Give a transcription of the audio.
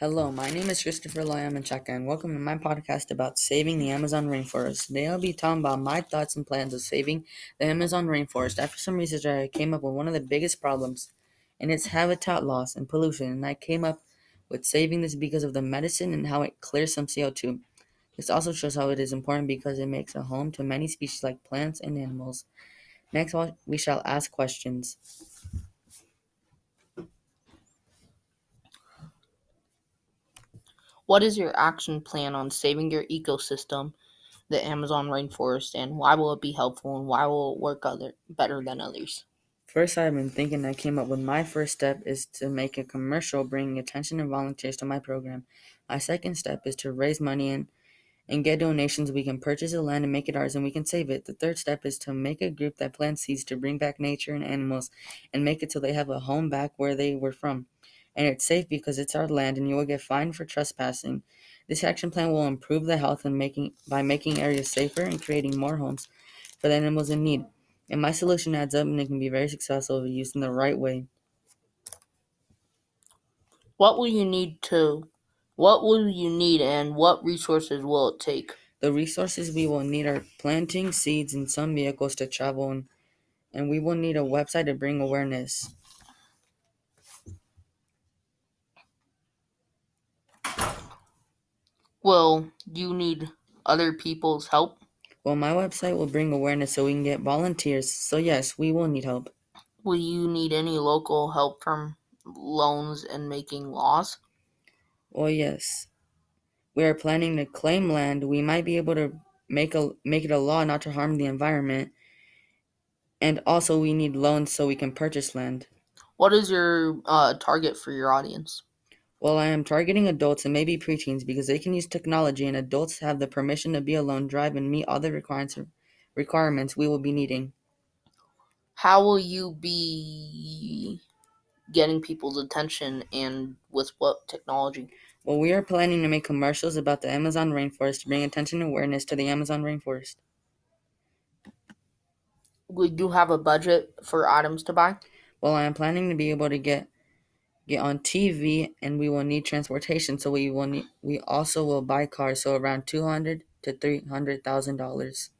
Hello, my name is Christopher Loyamanchaka, and welcome to my podcast about saving the Amazon rainforest. Today I'll be talking about my thoughts and plans of saving the Amazon rainforest. After some research, I came up with one of the biggest problems, and it's habitat loss and pollution. And I came up with saving this because of the medicine and how it clears some CO2. This also shows how it is important because it makes a home to many species like plants and animals. Next, we shall ask questions. What is your action plan on saving your ecosystem, the Amazon rainforest, and why will it be helpful and why will it work other better than others? First, I've been thinking I came up with my first step is to make a commercial bringing attention and volunteers to my program. My second step is to raise money and and get donations. We can purchase the land and make it ours and we can save it. The third step is to make a group that plants seeds to bring back nature and animals and make it so they have a home back where they were from and it's safe because it's our land and you will get fined for trespassing. This action plan will improve the health and making by making areas safer and creating more homes for the animals in need. And my solution adds up and it can be very successful if used in the right way. What will you need to what will you need and what resources will it take? The resources we will need are planting seeds and some vehicles to travel and, and we will need a website to bring awareness. Will you need other people's help? Well, my website will bring awareness so we can get volunteers. So, yes, we will need help. Will you need any local help from loans and making laws? Well, yes. We are planning to claim land. We might be able to make a make it a law not to harm the environment. And also, we need loans so we can purchase land. What is your uh, target for your audience? Well, I am targeting adults and maybe preteens because they can use technology and adults have the permission to be alone, drive, and meet all the requirements we will be needing. How will you be getting people's attention and with what technology? Well, we are planning to make commercials about the Amazon rainforest to bring attention and awareness to the Amazon rainforest. Would you have a budget for items to buy? Well, I am planning to be able to get get on TV, and we will need transportation. So we will need, we also will buy cars. So around two hundred to three hundred thousand dollars.